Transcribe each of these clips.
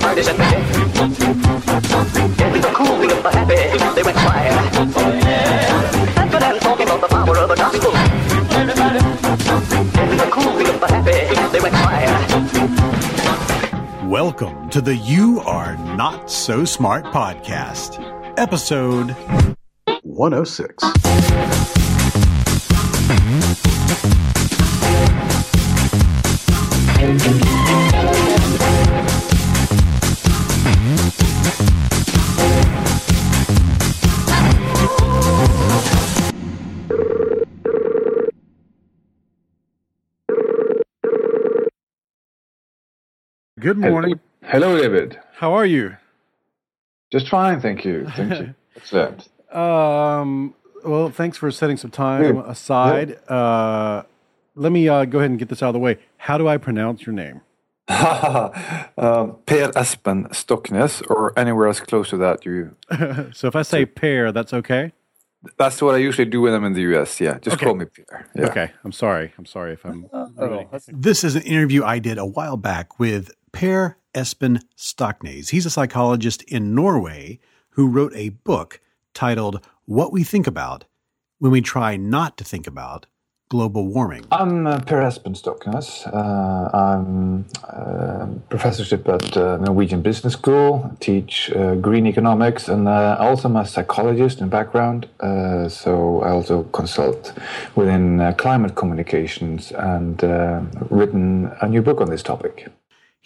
the. In the cool happy, they went quiet. For them talking about the power of the gospel. Welcome to the You Are Not So Smart podcast, episode 106. Good morning. Hello, David. How are you? Just fine, thank you. Thank you. Excellent. Um, well, thanks for setting some time Good. aside. Uh, let me uh, go ahead and get this out of the way. How do I pronounce your name? um, per Espen Stoknes, or anywhere else close to that, you. So if I say pear, that's okay? That's what I usually do when I'm in the US. Yeah, just Okay. call me Per. Yeah. Okay. I'm sorry. I'm sorry if I'm. Oh, This is an interview I did a while back with Per Espen Stoknes. He's a psychologist in Norway who wrote a book titled What We Think About When We Try Not to Think About Global Warming. I'm uh, Per Espen Stoknes. Uh, I'm uh, professorship at uh, Norwegian Business School. Teach uh, green economics, and uh, also I'm a psychologist in background. So I also consult within climate communications and written a new book on this topic.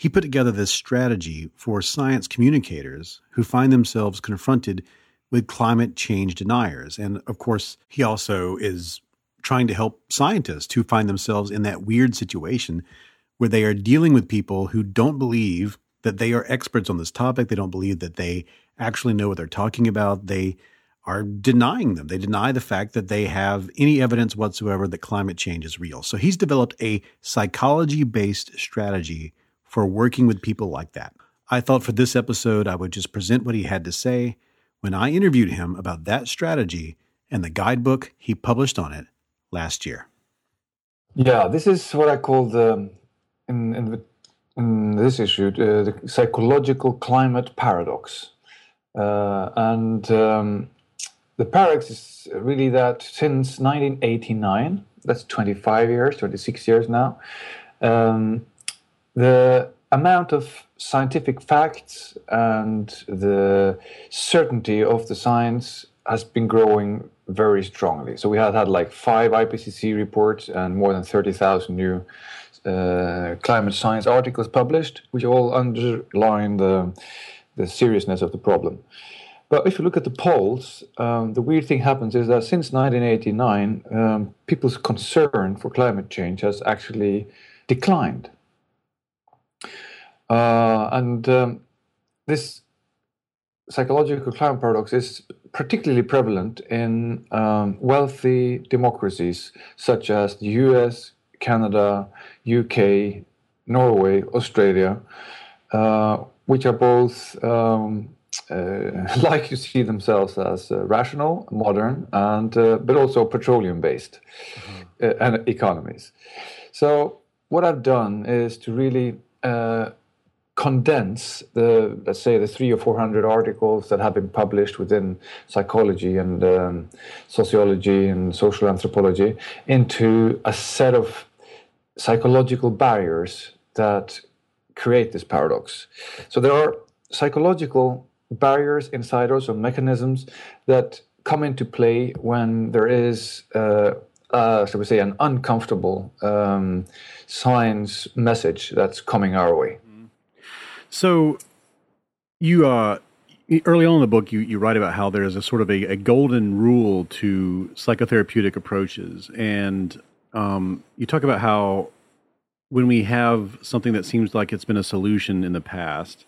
He put together this strategy for science communicators who find themselves confronted with climate change deniers. And of course, he also is trying to help scientists who find themselves in that weird situation where they are dealing with people who don't believe that they are experts on this topic. They don't believe that they actually know what they're talking about. They are denying them. They deny the fact that they have any evidence whatsoever that climate change is real. So he's developed a psychology based strategy for working with people like that. I thought for this episode, I would just present what he had to say when I interviewed him about that strategy and the guidebook he published on it last year. Yeah, this is what I call the in in, the, in this issue uh, the psychological climate paradox, uh, and um, the paradox is really that since 1989, that's 25 years, 26 years now, um, the amount of scientific facts and the certainty of the science has been growing very strongly. So we had had like five IPCC reports and more than 30,000 new uh, climate science articles published, which all underline the, the seriousness of the problem. But if you look at the polls, um, the weird thing happens is that since 1989, um, people's concern for climate change has actually declined. Uh, and um, this psychological climate paradox is particularly prevalent in um, wealthy democracies such as the US, Canada, UK, Norway, Australia, uh, which are both um, uh, like to see themselves as uh, rational, modern, and uh, but also petroleum-based uh, and economies. So what I've done is to really uh, condense the let's say the three or four hundred articles that have been published within psychology and um, sociology and social anthropology into a set of psychological barriers that create this paradox. So there are psychological barriers inside us or mechanisms that come into play when there is uh, uh, shall we say an uncomfortable um, science message that's coming our way. So you uh early on in the book you, you write about how there is a sort of a, a golden rule to psychotherapeutic approaches. And um, you talk about how when we have something that seems like it's been a solution in the past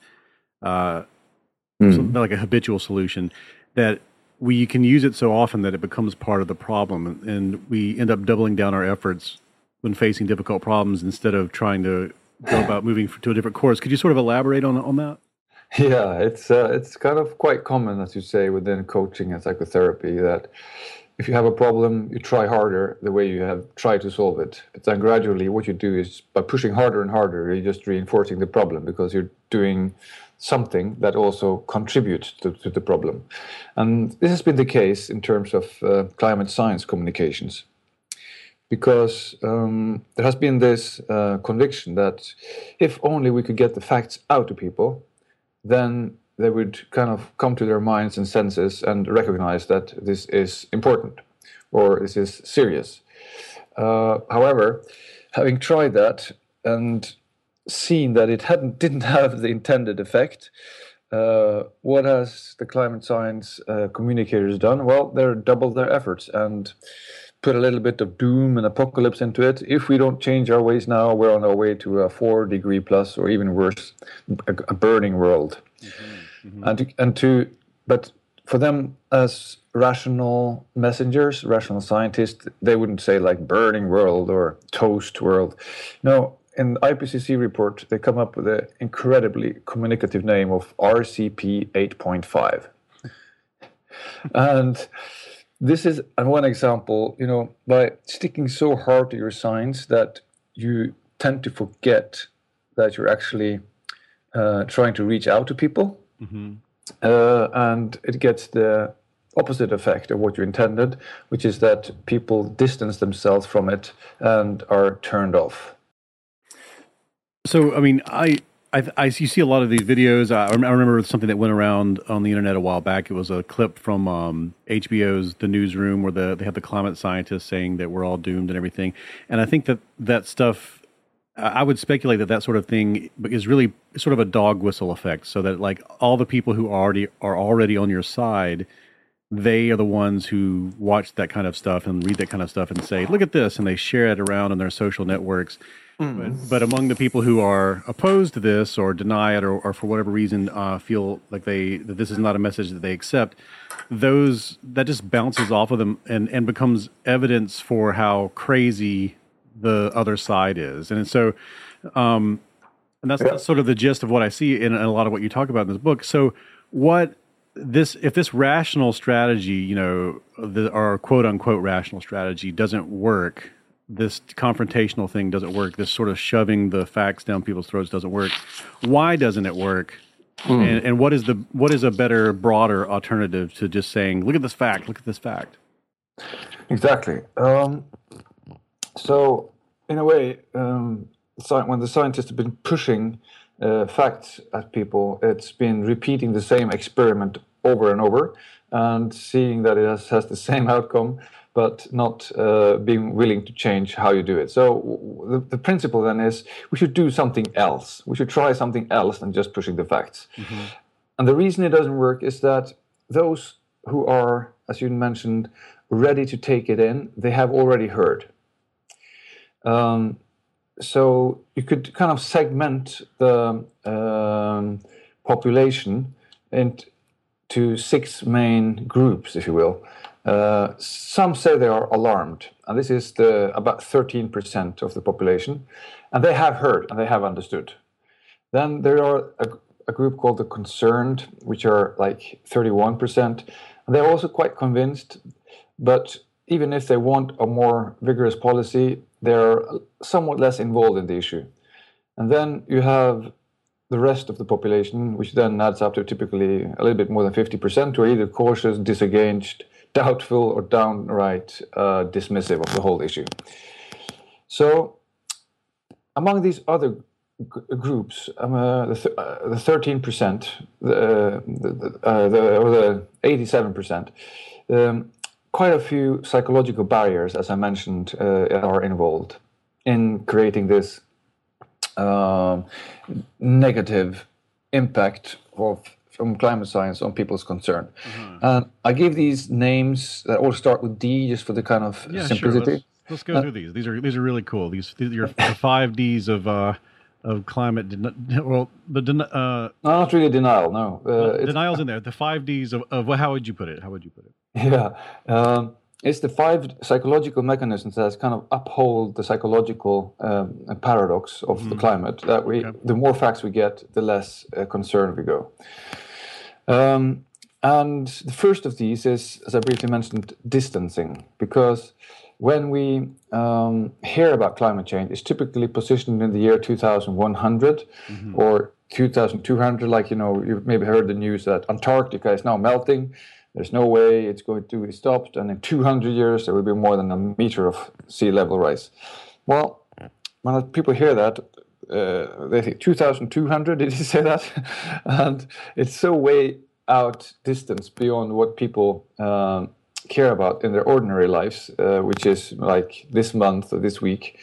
uh, something like a habitual solution that we can use it so often that it becomes part of the problem. And we end up doubling down our efforts when facing difficult problems instead of trying to go about moving to a different course could you sort of elaborate on on that Yeah, it's uh, it's kind of quite common, as you say, within coaching and psychotherapy that if you have a problem, you try harder the way you have tried to solve it. But then gradually, what you do is by pushing harder and harder, you're just reinforcing the problem because you're doing something that also contributes to, to the problem. And this has been the case in terms of uh, climate science communications. Because um, there has been this uh, conviction that if only we could get the facts out to people, then they would kind of come to their minds and senses and recognize that this is important or this is serious. Uh, however, having tried that and seen that it hadn't didn't have the intended effect, uh, what has the climate science uh, communicators done? Well, they're doubled their efforts and put a little bit of doom and apocalypse into it. If we don't change our ways now, we're on our way to a four degree plus, or even worse, a, a burning world. Mm-hmm. Mm-hmm. And to, and to, but for them as rational messengers, rational scientists, they wouldn't say like burning world or toast world. No, in the IPCC report, they come up with an incredibly communicative name of RCP 8.5. and this is one example, you know, by sticking so hard to your science that you tend to forget that you're actually uh, trying to reach out to people. Mm-hmm. Uh, and it gets the opposite effect of what you intended, which is that people distance themselves from it and are turned off. So, I mean, I, I, I you see a lot of these videos. I, I, remember something that went around on the internet a while back. It was a clip from um, HBO's The Newsroom, where the, they had the climate scientists saying that we're all doomed and everything. And I think that that stuff, I would speculate that that sort of thing is really sort of a dog whistle effect. So that like all the people who already are already on your side, they are the ones who watch that kind of stuff and read that kind of stuff and say, "Look at this," and they share it around on their social networks Mm. But, but, among the people who are opposed to this or deny it or, or for whatever reason uh, feel like they that this is not a message that they accept, those that just bounces off of them and, and becomes evidence for how crazy the other side is. And so, um, and that's, yeah. that's sort of the gist of what I see in, a lot of what you talk about in this book. So, what this if this rational strategy, you know, the, our quote unquote rational strategy doesn't work this confrontational thing doesn't work. This sort of shoving the facts down people's throats doesn't work. Why doesn't it work? Mm. And, and what is the what is a better, broader alternative to just saying, "Look at this fact. Look at this fact." Exactly. Um, so, in a way, um, when the scientists have been pushing uh, facts at people, it's been repeating the same experiment over and over and seeing that it has, has the same outcome but not uh, being willing to change how you do it. So the, the, principle then is we should do something else. We should try something else than just pushing the facts. Mm-hmm. And the reason it doesn't work is that those who are, as you mentioned, ready to take it in, they have already heard. Um, so you could kind of segment the um, population into six main groups, if you will. Uh, some say they are alarmed, and this is the, about 13% of the population, and they have heard and they have understood. Then there are a, a group called the concerned, which are like 31%, and they're also quite convinced, but even if they want a more vigorous policy, they're somewhat less involved in the issue. And then you have the rest of the population, which then adds up to typically a little bit more than 50%, who are either cautious, disengaged, doubtful or downright uh, dismissive of the whole issue. So, among these other groups, um, uh, the, th- uh, the 13%, the, the, uh, the, or the 87%, um, quite a few psychological barriers, as I mentioned, uh, are involved in creating this um, negative impact of from climate science on people's concern. Mm-hmm. And I give these names that all start with D just for the kind of yeah, simplicity. Sure. Let's, let's go uh, through these. These are these are really cool. These these are the five Ds of uh, of climate. Den- well, the den- uh, no, not really denial. No, uh, denial's in there. The five Ds of, of how would you put it? How would you put it? Yeah. Um, it's the five psychological mechanisms that kind of uphold the psychological um, paradox of mm. the climate. That we, okay. the more facts we get, the less uh, concerned we go. Um, and the first of these is, as I briefly mentioned, distancing, because when we um, hear about climate change, it's typically positioned in the year 2100 mm-hmm. or 2200, like you know, you've maybe heard the news that Antarctica is now melting. There's no way it's going to be stopped, and in 200 years there will be more than a meter of sea level rise. Well, when people hear that, uh, they think 2,200. Did he say that? and it's so way out distance beyond what people um, care about in their ordinary lives, uh, which is like this month or this week,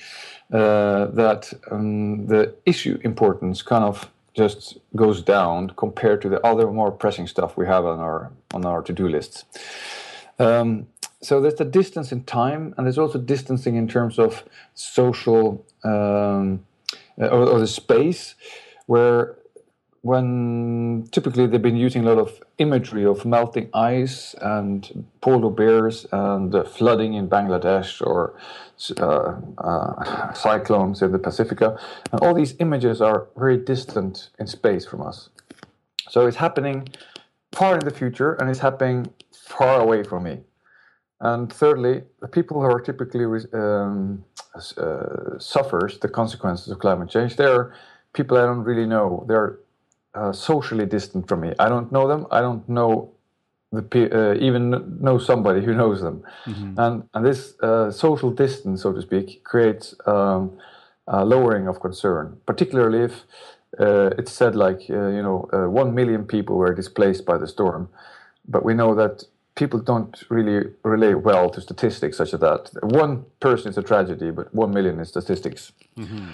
uh, that um, the issue importance kind of just goes down compared to the other more pressing stuff we have on our on our to-do lists. Um, so there's the distance in time, and there's also distancing in terms of social um, or, or the space, where when typically they've been using a lot of imagery of melting ice and polar bears and uh, flooding in Bangladesh or uh, uh, cyclones in the Pacifica. And all these images are very distant in space from us. So it's happening far in the future and it's happening far away from me. And thirdly, the people who are typically um, uh, suffers the consequences of climate change, they're people I don't really know. They're uh, socially distant from me. I don't know them. I don't know the uh, even know somebody who knows them, mm-hmm. and and this uh, social distance, so to speak, creates um, a lowering of concern, particularly if uh, it's said like uh, you know uh, one million people were displaced by the storm, but we know that people don't really relate well to statistics such as that. One person is a tragedy, but one million is statistics. Mm-hmm.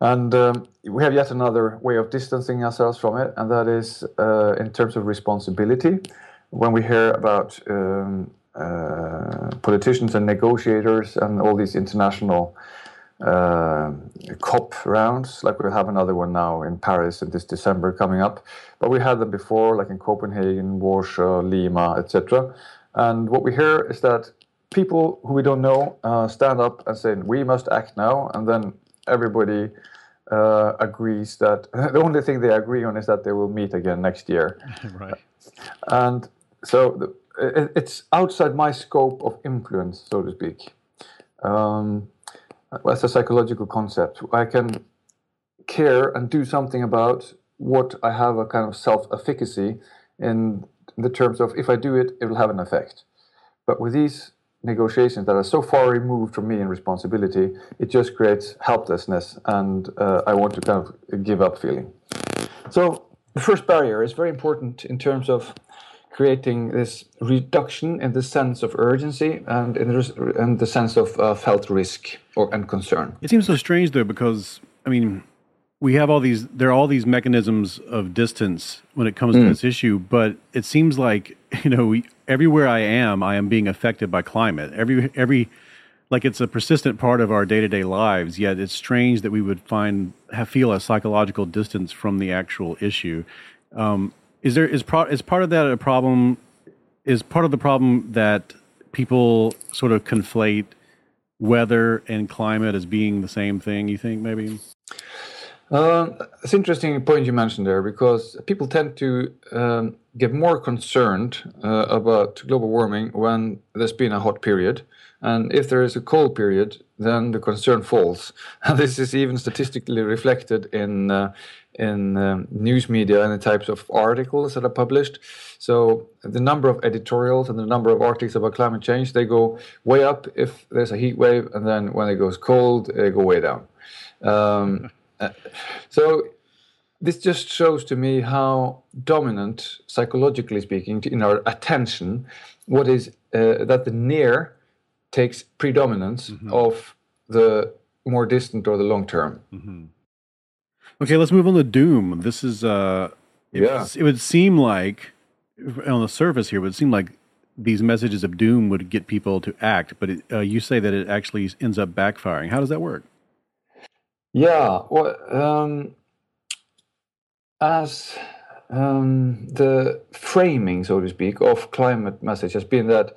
And um, we have yet another way of distancing ourselves from it, and that is uh, in terms of responsibility. When we hear about um, uh, politicians and negotiators and all these international uh, COP rounds, like we have another one now in Paris in this December coming up, but we had them before, like in Copenhagen, Warsaw, Lima, etc. And what we hear is that people who we don't know uh, stand up and say, "We must act now," and then everybody uh, agrees that the only thing they agree on is that they will meet again next year. right. And so the, it, it's outside my scope of influence, so to speak. Um, that's a psychological concept. I can care and do something about what I have a kind of self-efficacy in the terms of if I do it, it will have an effect. But with these negotiations that are so far removed from me in responsibility, it just creates helplessness, and uh, I want to kind of give up feeling. So the first barrier is very important in terms of creating this reduction in the sense of urgency and in the, in the sense of uh, felt risk or and concern. It seems so strange though, because I mean, we have all these there are all these mechanisms of distance when it comes mm. to this issue, but it seems like you know we, everywhere I am, I am being affected by climate. Every every like it's a persistent part of our day to day lives. Yet it's strange that we would find have, feel a psychological distance from the actual issue. Um, is there is pro, is part of that a problem? Is part of the problem that people sort of conflate weather and climate as being the same thing? You think maybe? Um, it's interesting point you mentioned there because people tend to um, get more concerned uh, about global warming when there's been a hot period, and if there is a cold period, then the concern falls. And this is even statistically reflected in uh, in um, news media and the types of articles that are published. So the number of editorials and the number of articles about climate change they go way up if there's a heat wave, and then when it goes cold, they go way down. Um, so this just shows to me how dominant, psychologically speaking, in our attention, what is uh, that the near takes predominance mm-hmm. of the more distant or the long term. Mm-hmm. Okay, let's move on to doom. This is uh, it, yeah. it would seem like on the surface here, it would seem like these messages of doom would get people to act, but it, uh, you say that it actually ends up backfiring. How does that work? Yeah, well, um, as um, the framing, so to speak, of climate message has been that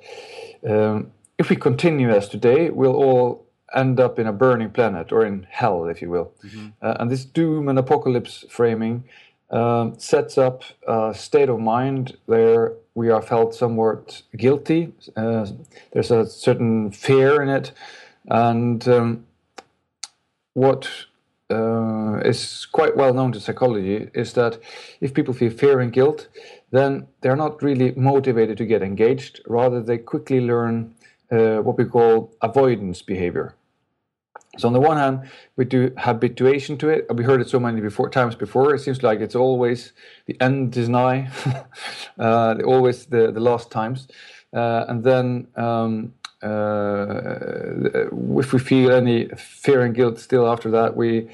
um, if we continue as today, we'll all end up in a burning planet or in hell, if you will. Mm-hmm. Uh, and this doom and apocalypse framing um, sets up a state of mind where we are felt somewhat guilty. Uh, there's a certain fear in it, and um, what uh, is quite well known to psychology is that if people feel fear and guilt, then they're not really motivated to get engaged. Rather, they quickly learn uh, what we call avoidance behavior. So on the one hand, we do habituation to it. We heard it so many before times before. It seems like it's always the end is nigh, uh, always the the last times, uh, and then um, uh, if we feel any fear and guilt still after that, we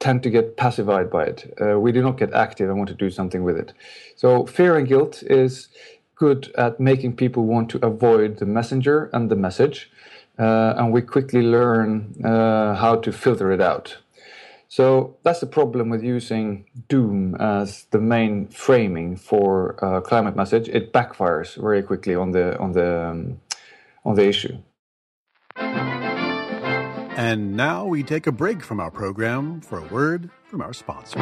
tend to get pacified by it. Uh, we do not get active and want to do something with it. So fear and guilt is good at making people want to avoid the messenger and the message, uh, and we quickly learn uh, how to filter it out. So that's the problem with using doom as the main framing for uh, climate message. It backfires very quickly on the on the um, on the issue. And now we take a break from our program for a word from our sponsors.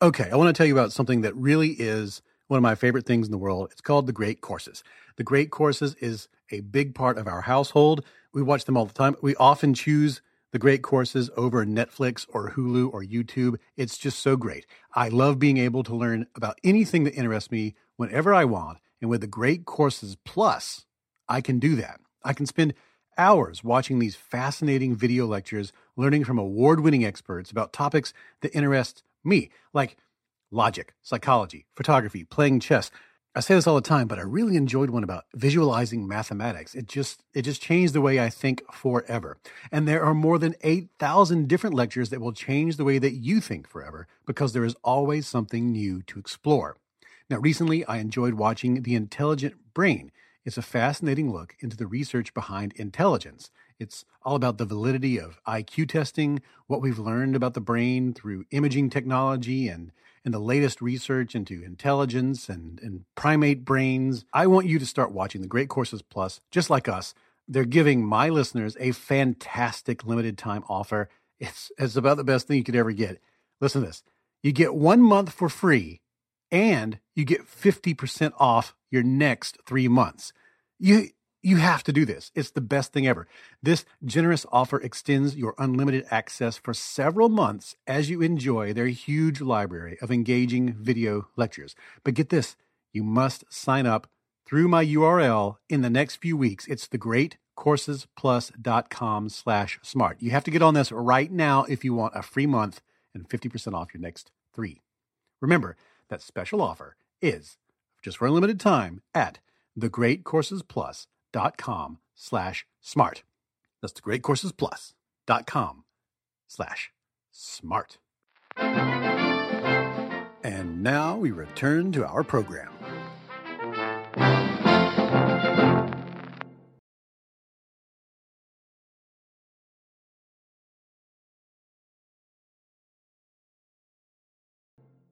Okay, I want to tell you about something that really is one of my favorite things in the world. It's called The Great Courses. The Great Courses is a big part of our household. We watch them all the time. We often choose the great courses over Netflix or Hulu or YouTube. It's just so great. I love being able to learn about anything that interests me whenever I want. And with the Great Courses Plus, I can do that. I can spend hours watching these fascinating video lectures, learning from award winning experts about topics that interest me, like logic, psychology, photography, playing chess. I say this all the time, but I really enjoyed one about visualizing mathematics. It just it just changed the way I think forever. And there are more than 8,000 different lectures that will change the way that you think forever because there is always something new to explore. Now, recently I enjoyed watching The Intelligent Brain. It's a fascinating look into the research behind intelligence. It's all about the validity of IQ testing, what we've learned about the brain through imaging technology and and the latest research into intelligence and, and primate brains. I want you to start watching the Great Courses Plus, just like us. They're giving my listeners a fantastic limited time offer. It's, it's about the best thing you could ever get. Listen to this. You get one month for free and you get 50% off your next three months. You, you have to do this. It's the best thing ever. This generous offer extends your unlimited access for several months as you enjoy their huge library of engaging video lectures. But get this, you must sign up through my URL in the next few weeks. It's thegreatcoursesplus.com slash smart. You have to get on this right now if you want a free month and 50% off your next three. Remember, that special offer is just for a limited time at thegreatcoursesplus.com slash smart. That's thegreatcoursesplus.com slash smart. And now we return to our program.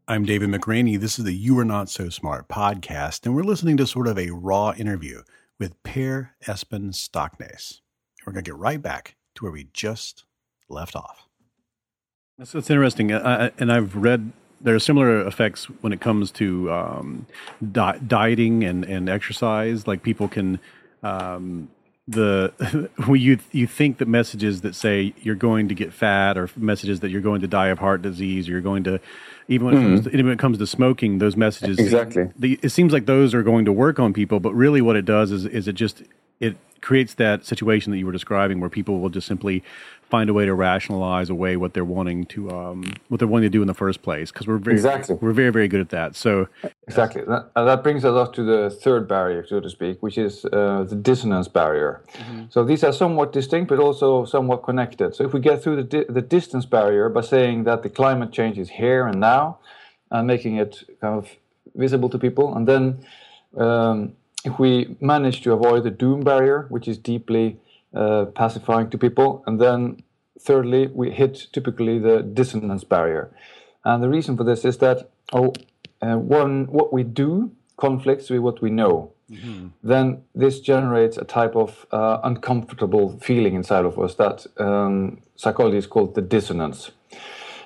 I'm David McRaney. This is the You Are Not So Smart podcast, and we're listening to sort of a raw interview with Per Espen Stoknes. We're going to get right back to where we just left off. So it's interesting, I, and I've read there are similar effects when it comes to um, di- dieting and, and exercise. Like people can um, the you you think that messages that say you're going to get fat or messages that you're going to die of heart disease or you're going to even when, mm. it, comes mm-hmm. to, even when it comes to smoking, those messages exactly. The, it seems like those are going to work on people, but really, what it does is is it just it creates that situation that you were describing where people will just simply find a way to rationalize away what they're wanting to um, what they're wanting to do in the first place because we're very exactly. we're very very good at that so exactly that, that brings us up to the third barrier so to speak which is uh, the dissonance barrier mm-hmm. so these are somewhat distinct but also somewhat connected so if we get through the, di- the distance barrier by saying that the climate change is here and now and making it kind of visible to people and then um, if we manage to avoid the doom barrier, which is deeply uh, pacifying to people, and then thirdly, we hit typically the dissonance barrier. And the reason for this is that oh, uh, one, what we do conflicts with what we know. Mm-hmm. Then this generates a type of uh, uncomfortable feeling inside of us that um, psychology is called the dissonance.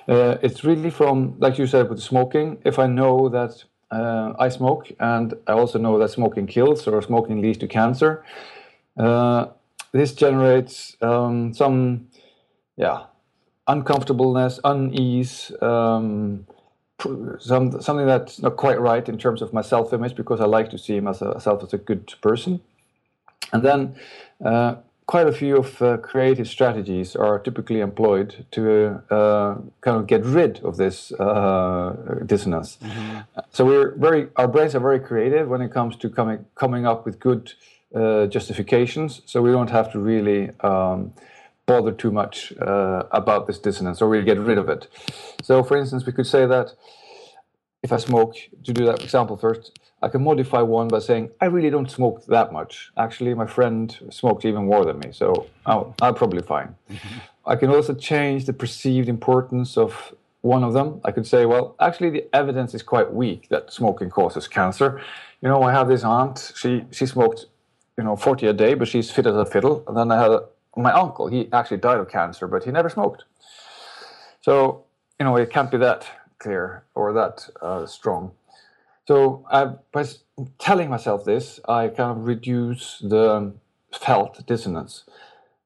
Uh, it's really from, like you said, with smoking. If I know that uh, I smoke, and I also know that smoking kills or smoking leads to cancer. Uh, this generates um, some yeah, uncomfortableness, unease, um, some, something that's not quite right in terms of my self-image because I like to see myself as a good person. And then uh, quite a few of uh, creative strategies are typically employed to uh, kind of get rid of this uh, dissonance. Mm-hmm. So we're very, our brains are very creative when it comes to coming coming up with good uh, justifications. So we don't have to really um, bother too much uh, about this dissonance, or we'll get rid of it. So, for instance, we could say that if I smoke, to do that example first, I can modify one by saying, I really don't smoke that much. Actually, my friend smoked even more than me, so I'll, I'm probably fine. I can also change the perceived importance of one of them. I could say, well, actually, the evidence is quite weak that smoking causes cancer. You know, I have this aunt, she, she smoked, you know, 40 a day, but she's fit as a fiddle. And then I had a, my uncle, he actually died of cancer, but he never smoked. So, you know, it can't be that clear or that uh, strong. So I, by telling myself this, I kind of reduce the felt dissonance.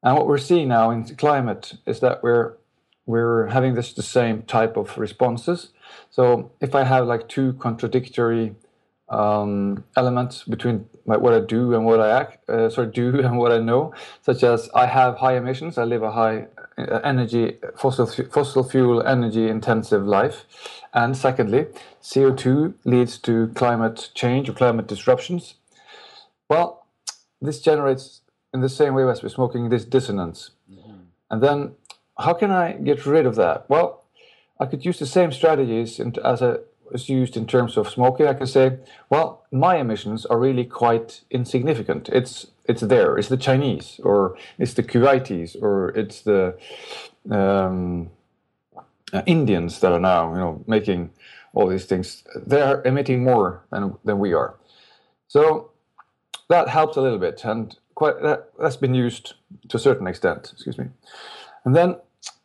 And what we're seeing now in climate is that we're we're having this the same type of responses. So if I have like two contradictory um, elements between my, what I do and what I act, uh, sorry, do and what I know, such as I have high emissions, I live a high uh, energy fossil fossil fuel energy intensive life, and secondly, CO2 leads to climate change or climate disruptions. Well, this generates in the same way as we're smoking this dissonance. Mm-hmm. And then how can I get rid of that? Well, I could use the same strategies as I was used in terms of smoking. I can say, well, my emissions are really quite insignificant. It's it's there. It's the Chinese, or it's the Kuwaitis, or it's the um, uh, Indians that are now, you know, making all these things. They are emitting more than than we are. So that helps a little bit, and quite that, that's been used to a certain extent. Excuse me. And then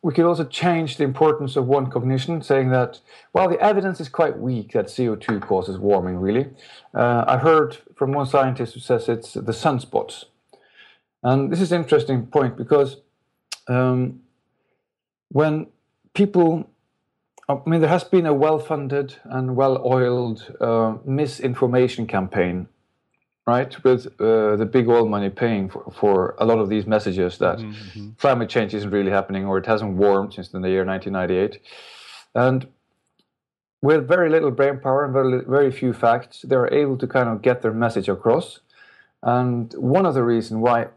we could also change the importance of one cognition, saying that, well, the evidence is quite weak that CO2 causes warming, really. Uh, I heard from one scientist who says it's the sunspots. And this is an interesting point because um, when people, I mean, there has been a well funded and well oiled uh, misinformation campaign right? With uh, the big oil money paying for, for a lot of these messages that mm-hmm. climate change isn't really happening or it hasn't warmed since the year 1998. And with very little brain power and very, very few facts, they're able to kind of get their message across. And one of the reasons why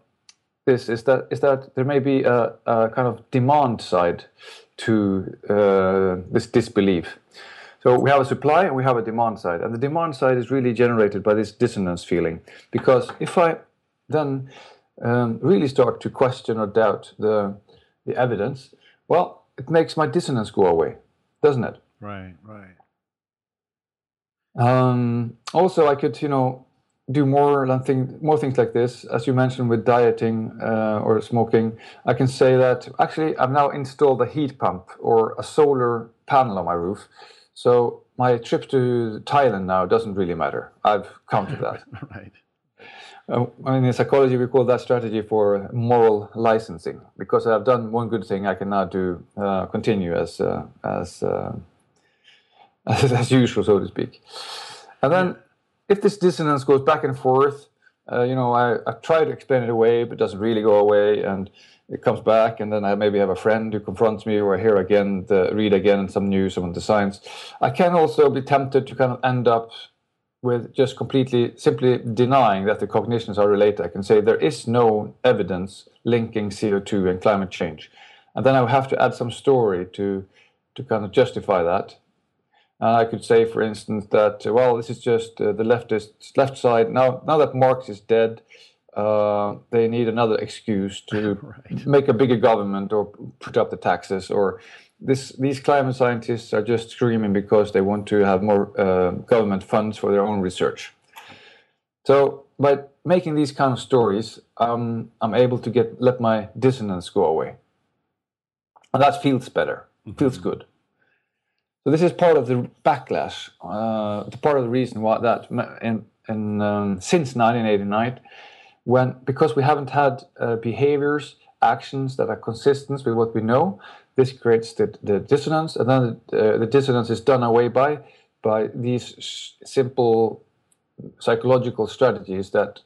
this is that is that there may be a, a kind of demand side to uh, this disbelief. So we have a supply and we have a demand side. And the demand side is really generated by this dissonance feeling. Because if I then um, really start to question or doubt the, the evidence, well, it makes my dissonance go away, doesn't it? Right, right. Um, also, I could, you know, do more thing, more things like this. As you mentioned with dieting uh, or smoking, I can say that actually I've now installed a heat pump or a solar panel on my roof so my trip to Thailand now doesn't really matter. I've come to that. right. Uh, in psychology, we call that strategy for moral licensing. Because I've done one good thing, I can now do uh, continue as uh, as, uh, as, as usual, so to speak. And then, if this dissonance goes back and forth, uh, you know, I, I try to explain it away, but it doesn't really go away, and it comes back, and then I maybe have a friend who confronts me, or I hear again, the, read again some news on the science. I can also be tempted to kind of end up with just completely, simply denying that the cognitions are related. I can say there is no evidence linking CO2 and climate change, and then I would have to add some story to to kind of justify that. And I could say, for instance, that well, this is just uh, the leftist left side. Now, now that Marx is dead, uh, they need another excuse to right. make a bigger government or put up the taxes or this, these climate scientists are just screaming because they want to have more uh, government funds for their own research. So by making these kind of stories, um, I'm able to get let my dissonance go away, and that feels better. Mm-hmm. Feels good. So this is part of the backlash. Uh, part of the reason why that in, in um, since 1989 when because we haven't had uh, behaviors actions that are consistent with what we know. This creates the, the dissonance, and then uh, the dissonance is done away by by these sh- simple psychological strategies that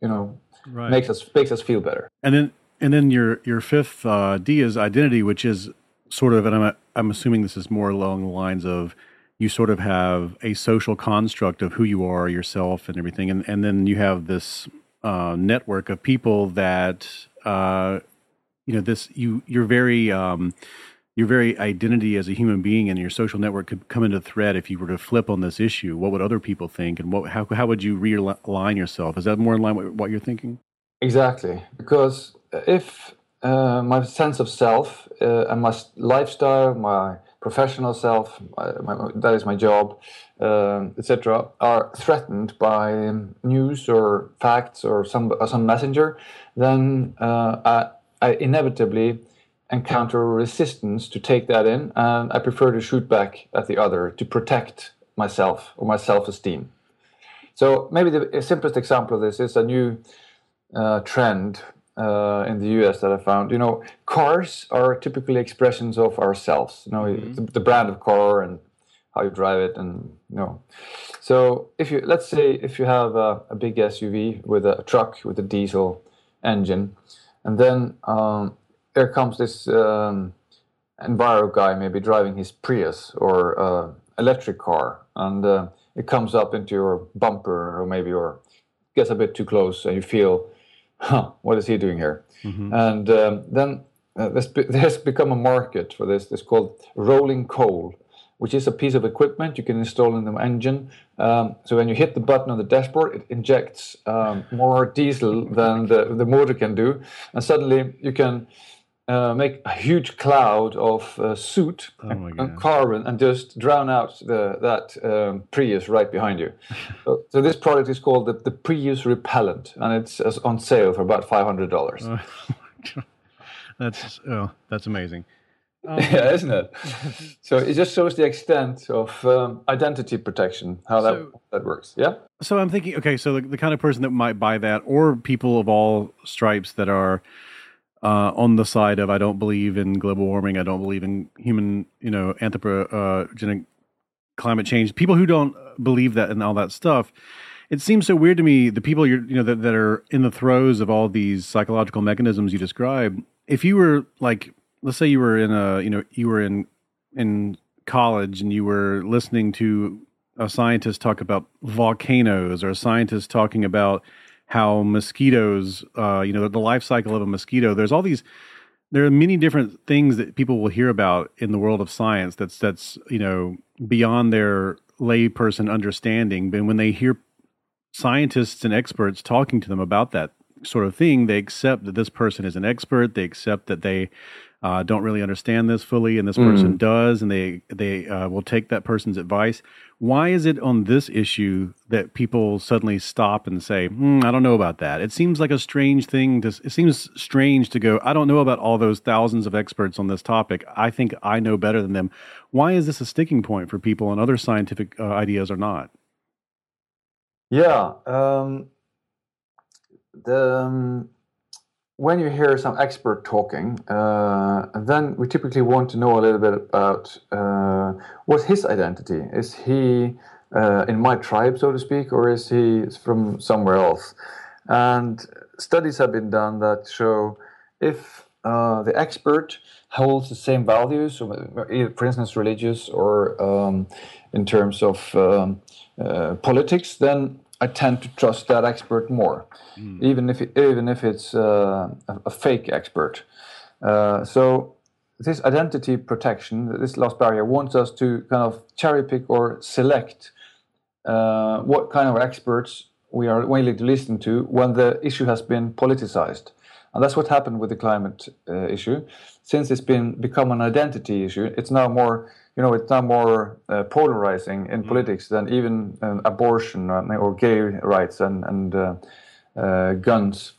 you know Right. makes us makes us feel better. And then and then your your fifth uh, D is identity, which is sort of, and I'm I'm assuming this is more along the lines of you sort of have a social construct of who you are yourself and everything, and and then you have this uh, network of people that uh, you know this you you're very um, your very identity as a human being and your social network could come into threat if you were to flip on this issue. What would other people think, and what how how would you realign yourself? Is that more in line with what you're thinking? Exactly, because if uh, my sense of self uh, and my lifestyle, my professional self, my, my, that is my job, um, etc., are threatened by news or facts or some or some messenger, then uh, I, I inevitably encounter resistance to take that in, and I prefer to shoot back at the other to protect myself or my self-esteem. So maybe the simplest example of this is a new uh, trend uh, in the US that I found. You know, cars are typically expressions of ourselves. You know, the, the brand of car and how you drive it, and you know. So if you let's say if you have a, a big SUV with a truck with a diesel engine, and then um, there comes this um, Enviro guy maybe driving his Prius or uh, electric car, and uh, it comes up into your bumper or maybe or gets a bit too close, and you feel, huh, what is he doing here? And um, then uh, there's, be- there's become a market for this. It's called rolling coal, which is a piece of equipment you can install in the engine. Um, so when you hit the button on the dashboard, it injects um, more diesel than the, the motor can do, and suddenly you can. Uh, make a huge cloud of uh, soot my and, and carbon and just drown out the, that um, Prius right behind you. so, so this product is called the, the Prius Repellent, and it's uh, on sale for about five hundred dollars. That's oh, that's amazing. yeah, isn't it? so it just shows the extent of um, identity protection, how that So- that works. Yeah. So I'm thinking, okay, so the, the kind of person that might buy that, or people of all stripes that are uh, on the side of I don't believe in global warming, I don't believe in human, you know, anthropogenic climate change. People who don't believe that and all that stuff. It seems so weird to me. The people you're, you know, that, that are in the throes of all these psychological mechanisms you describe. If you were like, let's say you were in a, you know, you were in in college and you were listening to a scientist talk about volcanoes or a scientist talking about how mosquitoes, uh, you know, the life cycle of a mosquito. There's all these. There are many different things that people will hear about in the world of science. That's that's you know beyond their layperson understanding. But when they hear scientists and experts talking to them about that sort of thing, they accept that this person is an expert. They accept that they uh, don't really understand this fully, and this person does, and they they uh, will take that person's advice. Why is it on this issue that people suddenly stop and say, hmm, "I don't know about that"? It seems like a strange thing. To, it seems strange to go, "I don't know about all those thousands of experts on this topic. I think I know better than them." Why is this a sticking point for people, and other scientific uh, ideas are not? Yeah. Um, the um, when you hear some expert talking, uh, then we typically want to know a little bit about uh, what's his identity. Is he uh, in my tribe, so to speak, or is he from somewhere else? And studies have been done that show if uh, the expert holds the same values, uh, for instance, religious or um, in terms of um, uh, politics, then I tend to trust that expert more, even if it, even if it's uh, a, a fake expert. Uh, so this identity protection, this last barrier, wants us to kind of cherry pick or select uh, what kind of experts we are willing to listen to when the issue has been politicized. And that's what happened with the climate uh, issue. Since it's been become an identity issue, it's now more, you know, it's now more uh, polarizing in politics than even um, abortion or, or gay rights and and uh, uh, guns.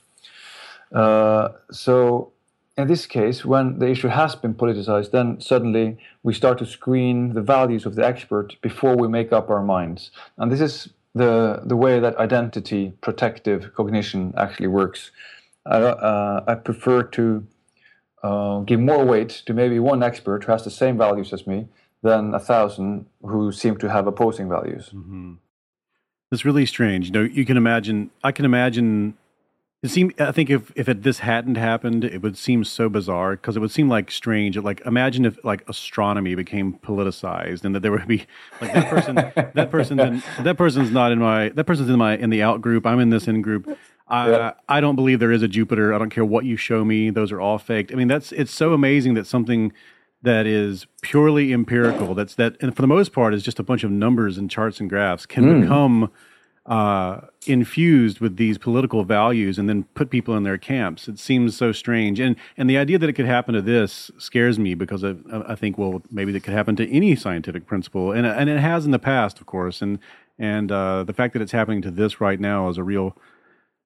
Uh, so in this case, when the issue has been politicized, then suddenly we start to screen the values of the expert before we make up our minds. And this is the, the way that identity protective cognition actually works. I, uh, I prefer to uh, give more weight to maybe one expert who has the same values as me than a thousand who seem to have opposing values. Mm-hmm. It's really strange. You know, you can imagine. I can imagine. It seemed. I think if if it, this hadn't happened, it would seem so bizarre because it would seem like strange. Like imagine if like astronomy became politicized and that there would be like that person. that person. In, that person's not in my. That person's in my in the out group. I'm in this in group. I, yeah. I don't believe there is a Jupiter. I don't care what you show me; those are all faked. I mean, that's it's so amazing that something that is purely empirical, that's that, and for the most part, is just a bunch of numbers and charts and graphs, can mm. become uh, infused with these political values and then put people in their camps. It seems so strange, and and the idea that it could happen to this scares me because I, I think well maybe that could happen to any scientific principle, and and it has in the past, of course, and and uh, the fact that it's happening to this right now is a real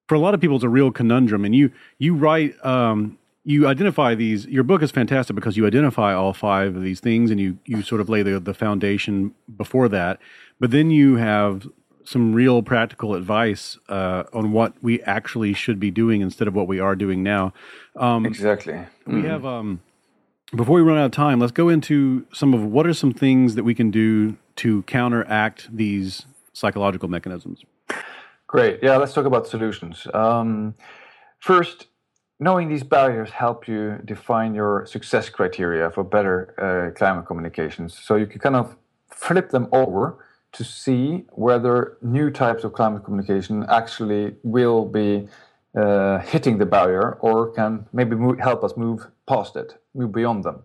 for a lot of people it's a real conundrum and you you write um, you identify these your book is fantastic because you identify all five of these things and you you sort of lay the, the foundation before that but then you have some real practical advice uh, on what we actually should be doing instead of what we are doing now um, exactly we mm-hmm. have um, before we run out of time let's go into some of what are some things that we can do to counteract these psychological mechanisms Great. Yeah, let's talk about solutions. Um, first, knowing these barriers help you define your success criteria for better uh, climate communications. So you can kind of flip them over to see whether new types of climate communication actually will be uh, hitting the barrier or can maybe move, help us move past it, move beyond them.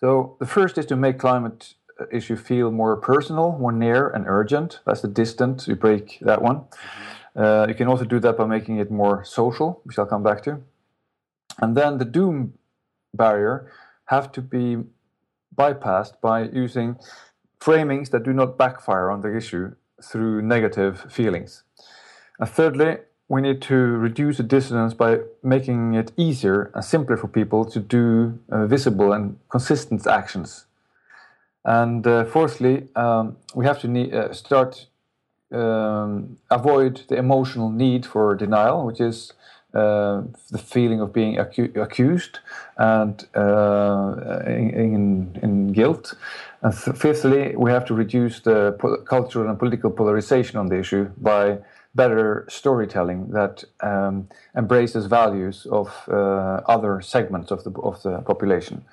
So the first is to make climate uh, issue feel more personal, more near and urgent. That's the distant. You break that one. Mm-hmm. Uh, you can also do that by making it more social, which I'll come back to. And then the doom barrier have to be bypassed by using framings that do not backfire on the issue through negative feelings. And thirdly, we need to reduce the dissonance by making it easier and simpler for people to do uh, visible and consistent actions. And uh, fourthly, um, we have to ne- uh, start um, avoid the emotional need for denial, which is uh, the feeling of being acu- accused and uh, in, in, guilt. And th- fifthly, we have to reduce the cultural and political polarization on the issue by better storytelling that um, embraces values of uh, other segments of the of the population.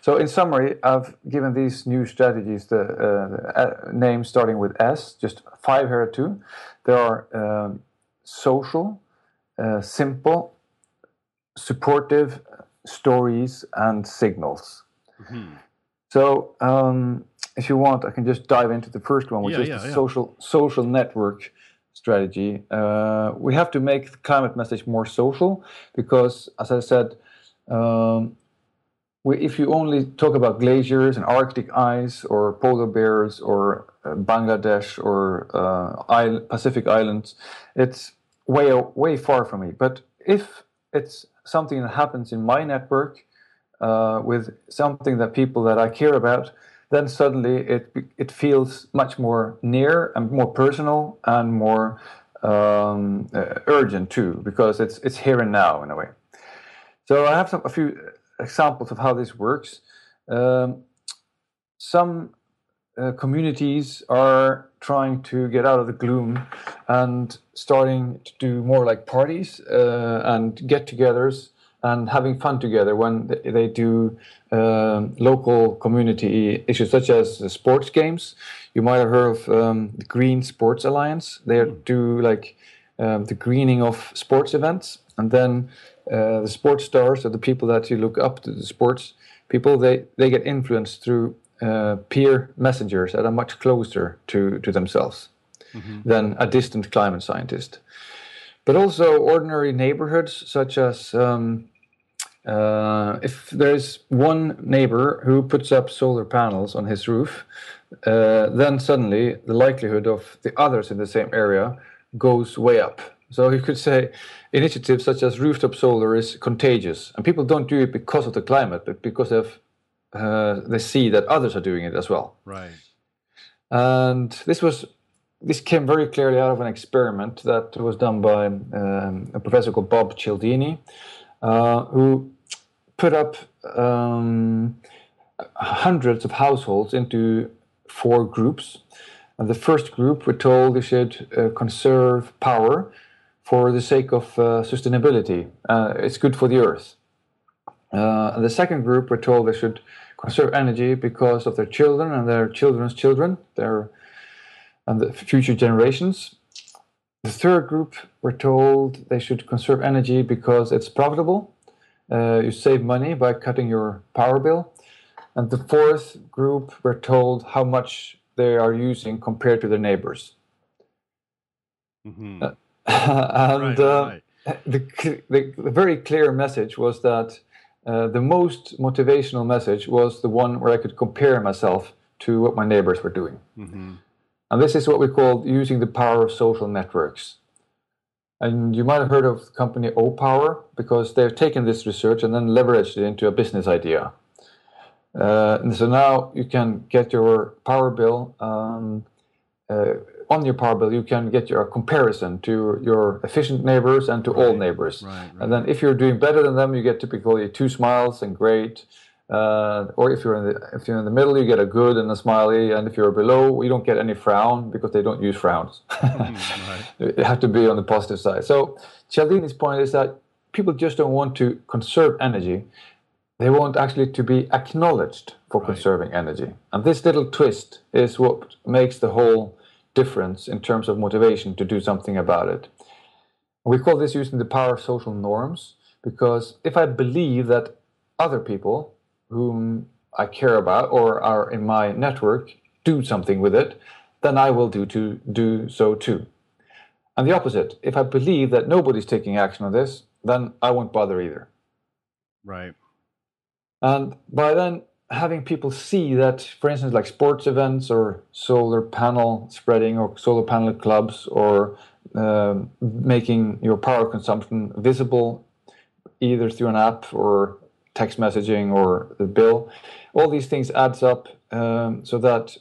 So, in summary, I've given these new strategies the, uh, uh, names starting with S, just five here too. There are um, social, uh, simple, supportive stories and signals. Mm-hmm. So, um, if you want, I can just dive into the first one, which yeah, is yeah, the yeah. social social network strategy. Uh, we have to make the climate message more social because, as I said, um, we, if you only talk about glaciers and Arctic ice or polar bears or uh, Bangladesh or uh, Pacific islands, it's way way far from me. But if it's something that happens in my network uh, with something that people that I care about, then suddenly it it feels much more near and more personal and more um, uh, urgent too, because it's it's here and now in a way. So I have some, a few examples of how this works. Um, some uh, communities are trying to get out of the gloom and starting to do more like parties uh, and get-togethers and having fun together when they do um, local community issues such as sports games. You might have heard of um, the Green Sports Alliance. They hmm. do like um, the greening of sports events, and then uh, the sports stars or the people that you look up to, the sports people, they they get influenced through uh, peer messengers that are much closer to to themselves mm-hmm. than a distant climate scientist. But also ordinary neighborhoods such as um, uh, if there's one neighbor who puts up solar panels on his roof, uh, then suddenly the likelihood of the others in the same area goes way up. So you could say initiatives such as rooftop solar is contagious, and people don't do it because of the climate, but because of uh, they see that others are doing it as well. Right. And this was this came very clearly out of an experiment that was done by um, a professor called Bob Cialdini, uh, who put up um, hundreds of households into four groups. And the first group were told they should uh, conserve power for the sake of uh, sustainability. Uh, it's good for the earth. Uh, and the second group were told they should conserve energy because of their children and their children's children, their and the future generations. The third group were told they should conserve energy because it's profitable. Uh, you save money by cutting your power bill. And the fourth group were told how much they are using compared to their neighbors. Mm-hmm. Uh, and Right, uh, right. the, the, the very clear message was that uh, the most motivational message was the one where I could compare myself to what my neighbors were doing. Mhm. And this is what we call using the power of social networks. And you might have heard of the company Opower because they've taken this research and then leveraged it into a business idea. Uh, and so now you can get your power bill um, uh, on your power bill. You can get your comparison to your efficient neighbors and to all neighbors. right, right. And then if you're doing better than them, you get typically two smiles and great. Uh, or if you're in the if you're in the middle, you get a good and a smiley. And if you're below, you don't get any frown because they don't use frowns. right. You have to be on the positive side. So Cialdini's point is that people just don't want to conserve energy; they want actually to be acknowledged for Right. conserving energy. And this little twist is what makes the whole difference in terms of motivation to do something about it. We call this using the power of social norms because if I believe that other people whom I care about or are in my network do something with it, then I will do to do so too. And the opposite, if I believe that nobody's taking action on this, then I won't bother either. Right. And by then having people see that, for instance, like sports events or solar panel spreading or solar panel clubs or um, making your power consumption visible either through an app or text messaging or the bill, all these things adds up um, so that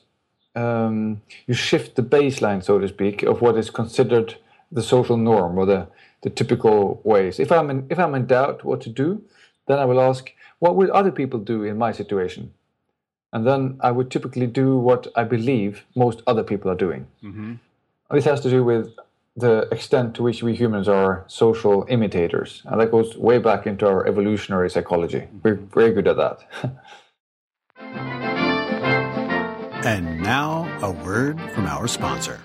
um, you shift the baseline, so to speak, of what is considered the social norm or the, the typical ways. If I'm in, if I'm in doubt what to do, then I will ask, what would other people do in my situation? And then I would typically do what I believe most other people are doing. Mm-hmm. This has to do with the extent to which we humans are social imitators. And that goes way back into our evolutionary psychology. We're very good at that. And now, a word from our sponsor.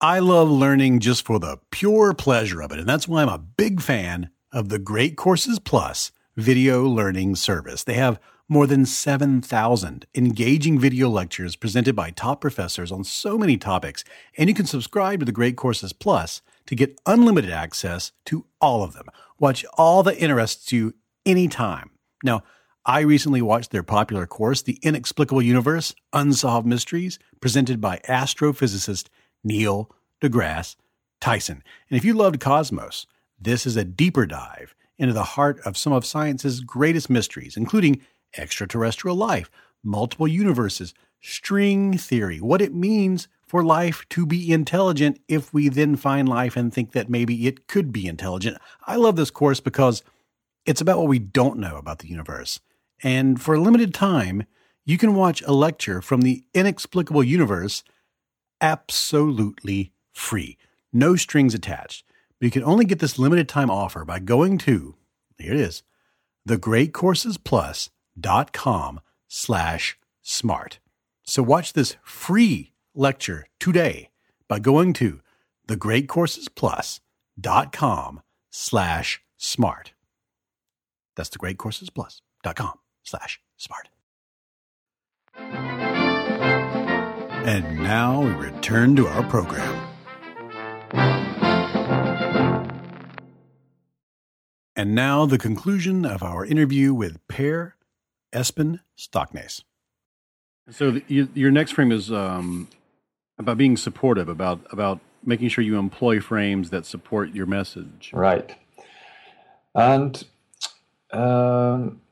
I love learning just for the pure pleasure of it, and that's why I'm a big fan of the Great Courses Plus video learning service. They have more than 7,000 engaging video lectures presented by top professors on so many topics, and you can subscribe to the Great Courses Plus to get unlimited access to all of them. Watch all that interests you anytime. Now, I recently watched their popular course, The Inexplicable Universe Unsolved Mysteries, presented by astrophysicist Neil deGrasse Tyson. And if you loved Cosmos, this is a deeper dive into the heart of some of science's greatest mysteries, including extraterrestrial life, multiple universes, string theory, what it means for life to be intelligent if we then find life and think that maybe it could be intelligent. I love this course because it's about what we don't know about the universe. And for a limited time, you can watch a lecture from the inexplicable universe absolutely free. No strings attached. But you can only get this limited time offer by going to, here it is, thegreatcoursesplus.com slash smart. So watch this free lecture today by going to thegreatcoursesplus.com slash smart. That's thegreatcoursesplus.com slash smart. And now we return to our program. And now the conclusion of our interview with Per Espen Stoknes. So the, you, your next frame is um, about being supportive, about about making sure you employ frames that support your message. Right. And um,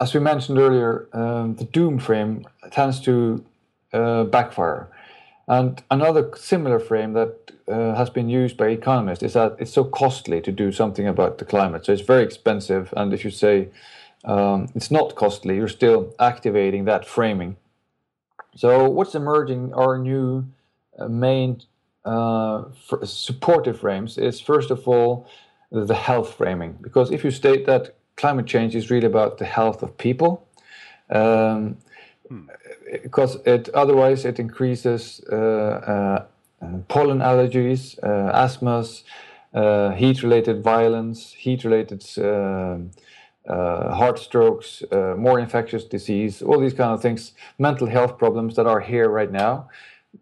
as we mentioned earlier, um, the doom frame tends to uh, backfire. And another similar frame that uh, has been used by economists is that it's so costly to do something about the climate. So it's very expensive. And if you say um, it's not costly, you're still activating that framing. So what's emerging are new uh, main uh, supportive frames is first of all the health framing. Because if you state that climate change is really about the health of people, um, hmm. Because it otherwise it increases uh, uh, pollen allergies, uh, asthmas, uh, heat-related violence, heat-related uh, heart strokes, uh, more infectious disease, all these kind of things, mental health problems that are here right now.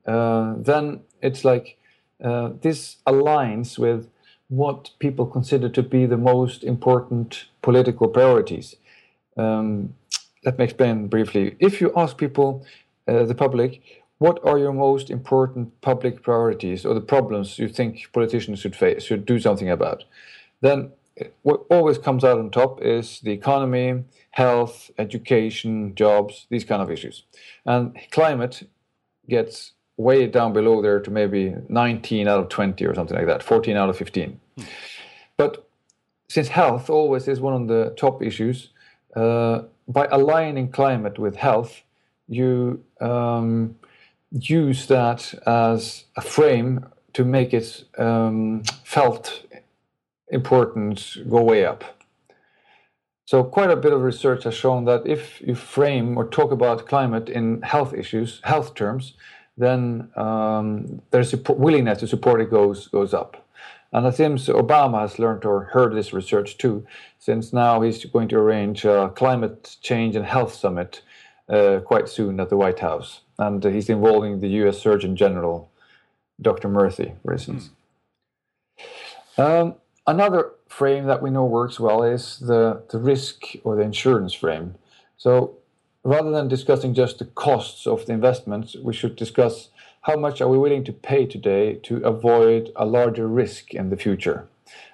then it's like this aligns with what people consider to be the most important political priorities. Um, let me explain briefly. If you ask people, uh, the public, what are your most important public priorities or the problems you think politicians should face, should do something about, then what always comes out on top is the economy, health, education, jobs, these kind of issues. And climate gets way down below there to maybe 19 out of 20 or something like that, 14 out of 15. Hmm. But since health always is one of the top issues, uh, by aligning climate with health, you um, use that as a frame to make its um, felt importance go way up. So, quite a bit of research has shown that if you frame or talk about climate in health issues, health terms, then um, there's willingness to support it goes goes up. And it seems Obama has learned or heard this research too, since now he's going to arrange a climate change and health summit uh, quite soon at the White House, and uh, he's involving the U.S. Surgeon General, Dr. Murthy, for instance. Mm. Um, another frame that we know works well is the the risk or the insurance frame. So rather than discussing just the costs of the investments, we should discuss how much are we willing to pay today to avoid a larger risk in the future.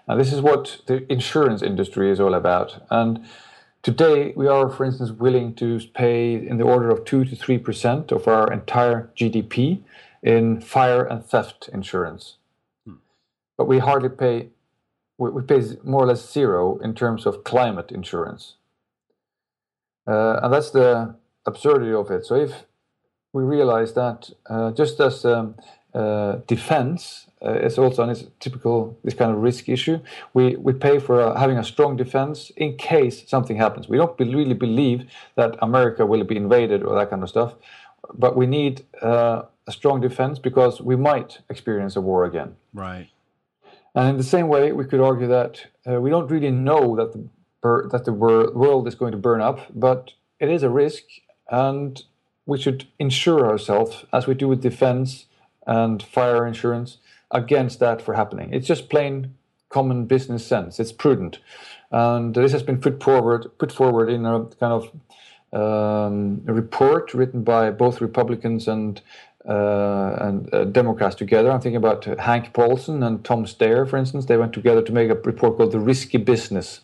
Now, this is what the insurance industry is all about. And today, we are, for instance, willing to pay in the order of 2 to 3% of our entire GDP in fire and theft insurance. Hmm. But we hardly pay, we pay more or less zero in terms of climate insurance. Uh, and that's the absurdity of it. So if we realize that uh, just as um, uh, defense uh, is also a typical this kind of risk issue, we, we pay for uh, having a strong defense in case something happens. We don't be really believe that America will be invaded or that kind of stuff, but we need uh, a strong defense because we might experience a war again. Right. And in the same way, we could argue that we don't really know that the bur- that the wor- world is going to burn up, but it is a risk, and we should insure ourselves, as we do with defense and fire insurance, against that for happening. It's just plain common business sense. It's prudent, and this has been put forward put forward in a kind of um, a report written by both Republicans and uh, and uh, Democrats together. I'm thinking about Hank Paulson and Tom Steyer, for instance. They went together to make a report called "The Risky Business,"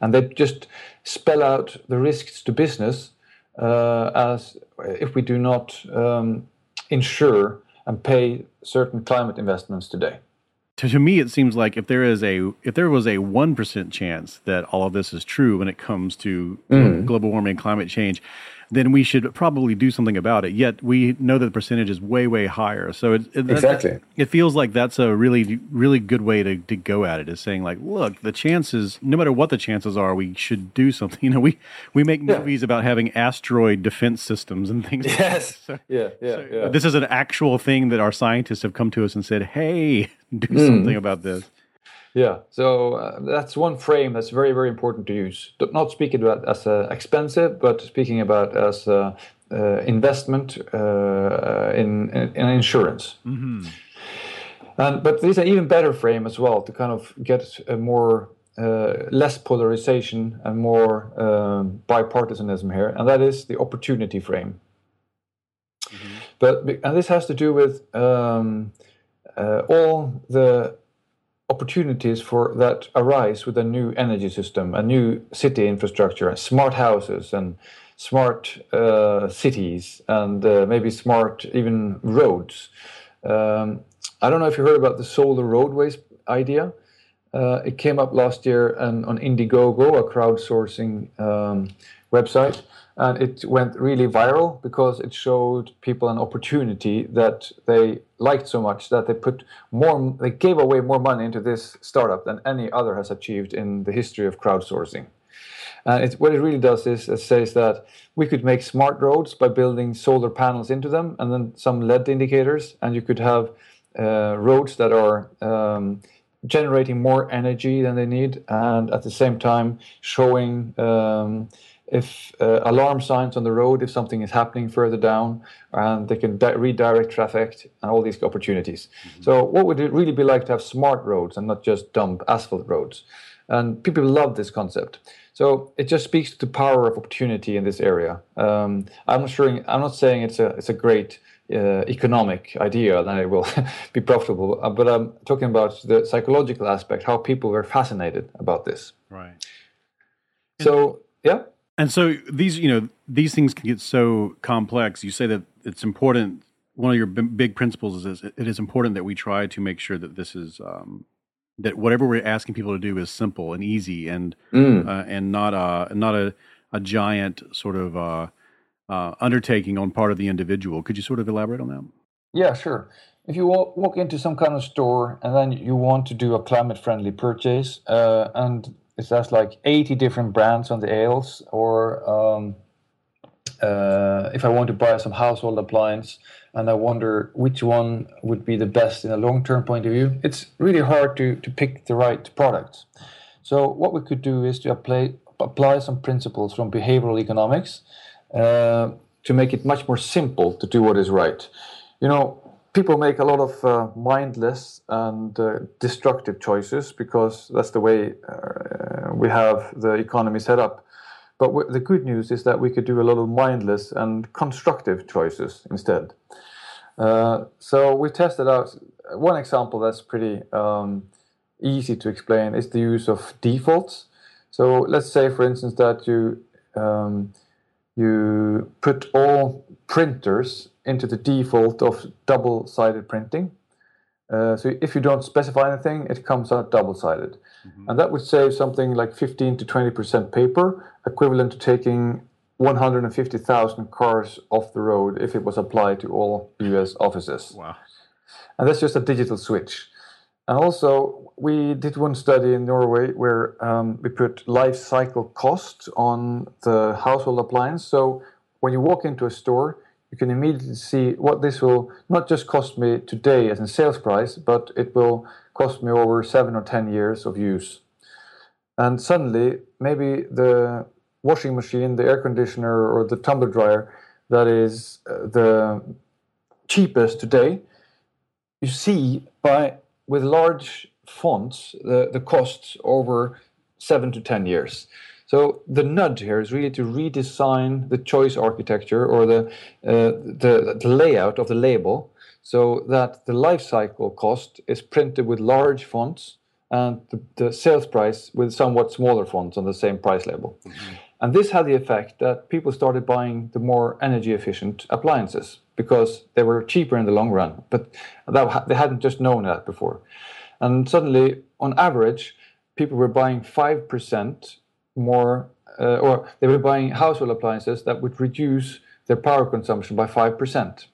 and they just spell out the risks to business as if we do not um, insure and pay certain climate investments today. To, to me, it seems like if there is a if there was a one percent chance that all of this is true when it comes to mm. global warming and climate change, then we should probably do something about it. Yet we know that the percentage is way, way higher. So it, it exactly it feels like that's a really, really good way to, to go at it. Is saying like, look, the chances, no matter what the chances are, we should do something. You know, we we make yeah. movies about having asteroid defense systems and things. Yes. Like so, yeah. Yeah. So yeah. This is an actual thing that our scientists have come to us and said, hey, do mm. something about this. Yeah, so uh, that's one frame that's very, very important to use. Not speaking about as uh, expensive, but speaking about as uh, uh investment uh, in, in, in, insurance. Mm-hmm. And but there's an even better frame as well to kind of get a more uh, less polarization and more um, bipartisanism here, and that is the opportunity frame. Mm-hmm. But and this has to do with um, all the opportunities for that arise with a new energy system, a new city infrastructure, and smart houses, and smart uh, cities and uh, maybe smart even roads. Um, I don't know if you heard about the solar roadways idea. Uh, it came up last year on, on Indiegogo, a crowdsourcing um, website, and it went really viral because it showed people an opportunity that they liked so much that they put more, they gave away more money into this startup than any other has achieved in the history of crowdsourcing. And what it really does is it says that we could make smart roads by building solar panels into them and then some LED indicators, and you could have uh, roads that are um, generating more energy than they need, and at the same time showing um, if uh, alarm signs on the road if something is happening further down, and they can di- redirect traffic and all these opportunities. Mm-hmm. So, what would it really be like to have smart roads and not just dumb asphalt roads? And people love this concept. So it just speaks to the power of opportunity in this area. Um, I'm not sure. I'm not saying it's a it's a great uh, economic idea that it will be profitable. Uh, but I'm talking about the psychological aspect, how people were fascinated about this. Right. So yeah. And so these, you know, these things can get so complex. You say that it's important. One of your b- big principles is it is important that we try to make sure that this is um, that whatever we're asking people to do is simple and easy and mm. uh, and not a not a, a giant sort of uh, uh, undertaking on part of the individual. Could you sort of elaborate on that? Yeah, sure. If you walk, walk into some kind of store and then you want to do a climate friendly purchase, uh, and it has like 80 different brands on the ales or um, uh, if I want to buy some household appliance and I wonder which one would be the best in a long term point of view, it's really hard to, to pick the right product. So, what we could do is to apply, apply some principles from behavioral economics uh, to make it much more simple to do what is right. You know, people make a lot of uh, mindless and uh, destructive choices because that's the way uh, we have the economy set up. But w- the good news is that we could do a lot of mindless and constructive choices instead. Uh, so we tested out one example that's pretty um, easy to explain is the use of defaults. So let's say, for instance, that you um, you put all printers into the default of double-sided printing. Uh, so if you don't specify anything, it comes out double-sided. Mm-hmm. And that would save something like 15 to 20% paper, equivalent to taking 150,000 cars off the road if it was applied to all US offices. Wow. And that's just a digital switch. And also, we did one study in Norway where um, we put life cycle cost on the household appliance. So when you walk into a store, you can immediately see what this will not just cost me today as a sales price, but it will cost me over seven or 10 years of use. And suddenly, maybe the washing machine, the air conditioner, or the tumble dryer that is uh, the cheapest today, you see by with large fonts the, the costs over seven to 10 years. So the nudge here is really to redesign the choice architecture or the, uh, the, the layout of the label so that the lifecycle cost is printed with large fonts and the, the sales price with somewhat smaller fonts on the same price label. Mm-hmm. And this had the effect that people started buying the more energy efficient appliances because they were cheaper in the long run. But that, they hadn't just known that before. And suddenly, on average, people were buying 5% more, uh, or they were buying household appliances that would reduce their power consumption by 5%.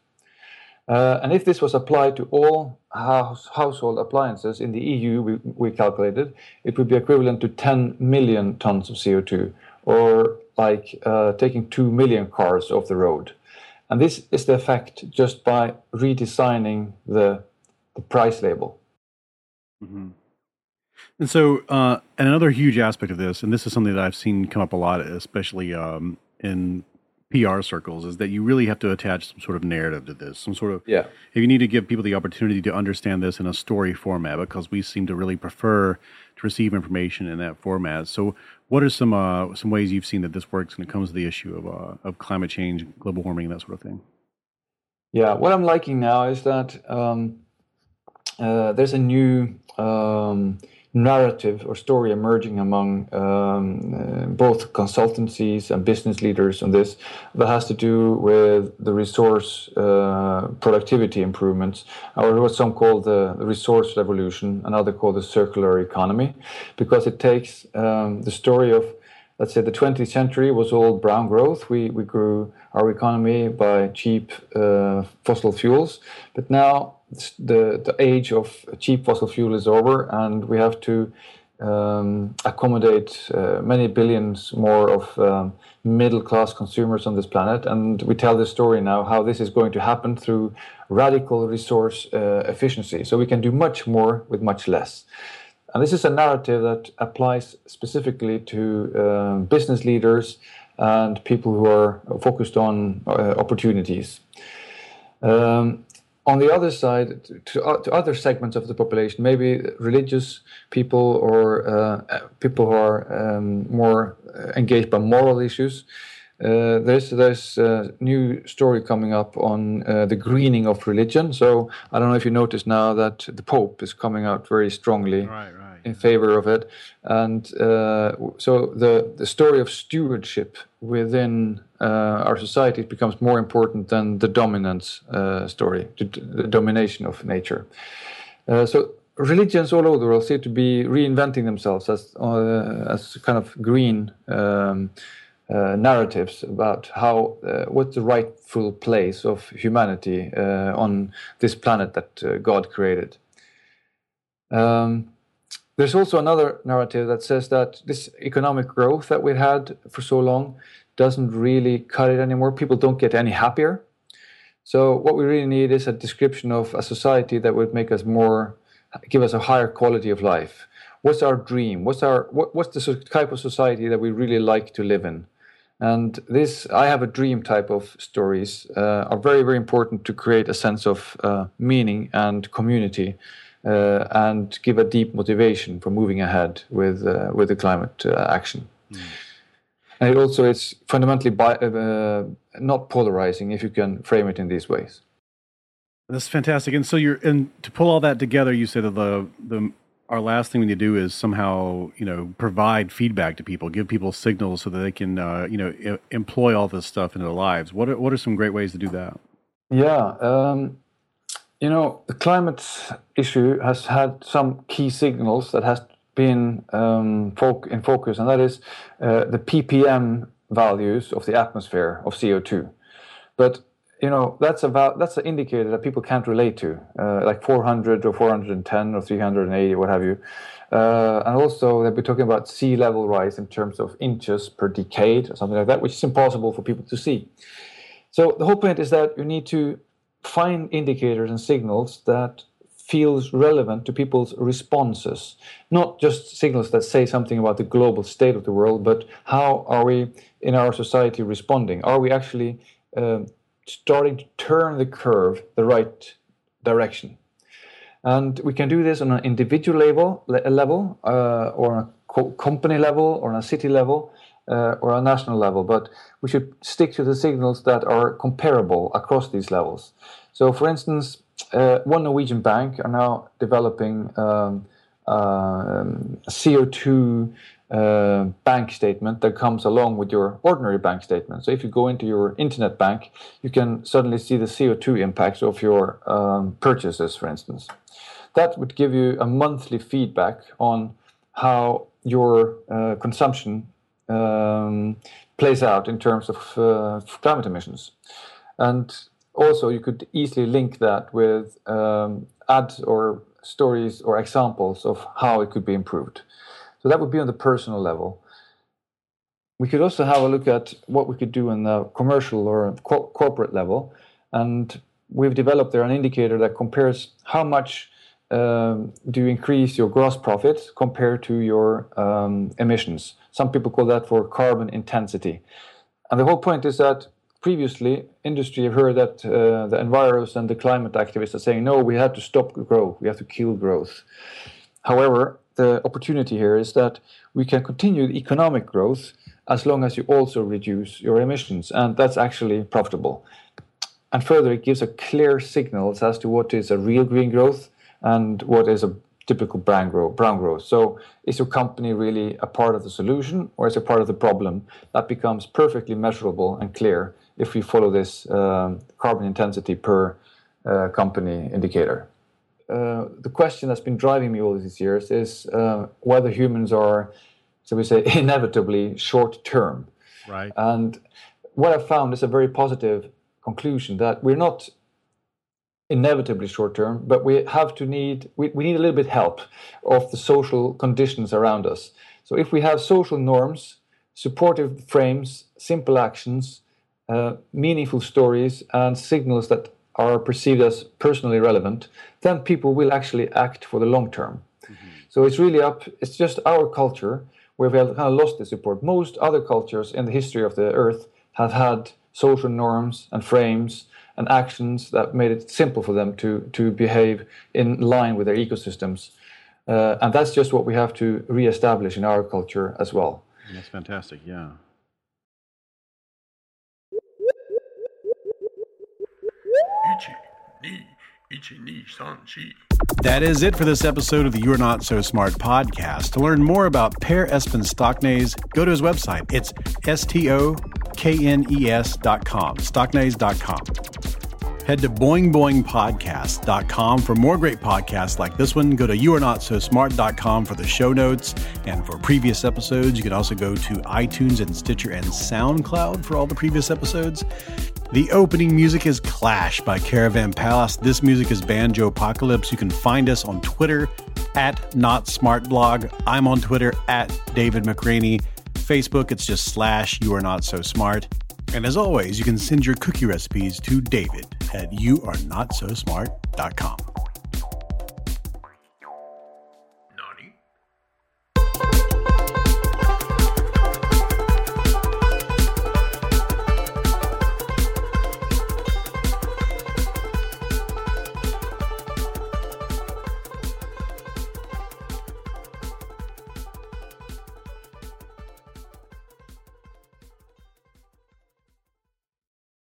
Uh, and if this was applied to all house, household appliances in the EU, we, we, calculated, it would be equivalent to 10 million tons of CO2, or like uh, taking 2 million cars off the road. And this is the effect just by redesigning the, the price label. Mm-hmm. And so, uh, and another huge aspect of this, and this is something that I've seen come up a lot, especially um, in PR circles, is that you really have to attach some sort of narrative to this. Some sort of yeah. If you need to give people the opportunity to understand this in a story format, because we seem to really prefer to receive information in that format. So, what are some uh, some ways you've seen that this works when it comes to the issue of uh, of climate change, global warming, and that sort of thing? Yeah, what I'm liking now is that um, uh, there's a new um, narrative or story emerging among um, uh, both consultancies and business leaders on this that has to do with the resource uh, productivity improvements, or what some call the, resource revolution, another call the circular economy, because it takes um, the story of let's say the 20th century was all brown growth. We, we grew our economy by cheap uh, fossil fuels. But now the, the age of cheap fossil fuel is over, and we have to um, accommodate uh, many billions more of um, middle class consumers on this planet. And we tell the story now how this is going to happen through radical resource uh, efficiency. So we can do much more with much less. And this is a narrative that applies specifically to um, business leaders and people who are focused on uh, opportunities. Um, on the other side, to, uh, to, other segments of the population, maybe religious people or uh, people who are um, more engaged by moral issues, uh, there's there's a new story coming up on uh, the greening of religion. So I don't know if you notice now that the Pope is coming out very strongly right, right. in favor of it, and uh, so the the story of stewardship within uh, our society becomes more important than the dominance uh, story, the, the, domination of nature. so religions all over the world seem to be reinventing themselves as as kind of green. Um, uh, narratives about how uh, what's the rightful place of humanity uh, on this planet that uh, God created. Um, there's also another narrative that says that this economic growth that we had for so long doesn't really cut it anymore. People don't get any happier. So what we really need is a description of a society that would make us more, give us a higher quality of life. What's our dream? What's our what, what's the type of society that we really like to live in? And this, I have a dream type of stories, uh, are very, very important to create a sense of uh, meaning and community, uh, and give a deep motivation for moving ahead with uh, with the climate uh, action. Mm. And it also it's fundamentally bi- uh, not polarizing if you can frame it in these ways. That's fantastic. And so you're and to pull all that together, you said that the the our last thing we need to do is somehow you know provide feedback to people give people signals so that they can uh, you know I- employ all this stuff in their lives what are, what are some great ways to do that yeah um, you know the climate issue has had some key signals that has been um, in focus and that is uh, the ppm values of the atmosphere of co2 but you know that's about that's an indicator that people can't relate to uh, like 400 or 410 or 380 what have you. Uh, and also they'll be talking about sea level rise in terms of inches per decade or something like that which is impossible for people to see. So the whole point is that you need to find indicators and signals that feels relevant to people's responses not just signals that say something about the global state of the world but how are we in our society responding are we actually um, starting to turn the curve the right direction. And we can do this on an individual level, level uh, or a co- company level, or on a city level, uh, or a national level. But we should stick to the signals that are comparable across these levels. So, for instance, uh, one Norwegian bank are now developing um, um, CO2 uh, bank statement that comes along with your ordinary bank statement. So if you go into your internet bank, you can suddenly see the CO2 impacts of your um, purchases, for instance. That would give you a monthly feedback on how your uh, consumption um, plays out in terms of uh, climate emissions. And also, you could easily link that with um, ads or stories or examples of how it could be improved. So that would be on the personal level. We could also have a look at what we could do on the commercial or co- corporate level. And we've developed there an indicator that compares how much um, do you increase your gross profit compared to your um, emissions. Some people call that for carbon intensity. And the whole point is that previously industry have heard that uh, the enviros and the climate activists are saying, no, we have to stop growth, we have to kill growth. However, the opportunity here is that we can continue the economic growth as long as you also reduce your emissions, and that's actually profitable. And further, it gives a clear signal as to what is a real green growth and what is a typical brown growth. Brown growth. So, is your company really a part of the solution or is it part of the problem? That becomes perfectly measurable and clear if we follow this um, carbon intensity per uh, company indicator. Uh, the question that's been driving me all these years is uh, whether humans are, so we say, inevitably short term. Right. And what I found is a very positive conclusion that we're not inevitably short term, but we have to need we, we need a little bit help of the social conditions around us. So if we have social norms, supportive frames, simple actions, uh, meaningful stories, and signals that are perceived as personally relevant, then people will actually act for the long term. Mm-hmm. So it's really up. It's just our culture where we have kind of lost the support. Most other cultures in the history of the earth have had social norms and frames and actions that made it simple for them to, to behave in line with their ecosystems. Uh, and that's just what we have to reestablish in our culture as well. That's fantastic, yeah. That is it for this episode of the You're Not So Smart podcast. To learn more about Per Espen Stoknes, go to his website. It's S T O K N E S dot com. Head to boingboingpodcast.com for more great podcasts like this one. Go to youarenotsosmart.com for the show notes and for previous episodes. You can also go to iTunes and Stitcher and SoundCloud for all the previous episodes. The opening music is Clash by Caravan Palace. This music is Banjo Apocalypse. You can find us on Twitter at Not Smart Blog. I'm on Twitter at David McRaney. Facebook, it's just slash You Are Not So Smart. And as always, you can send your cookie recipes to David at youarenotsosmart.com.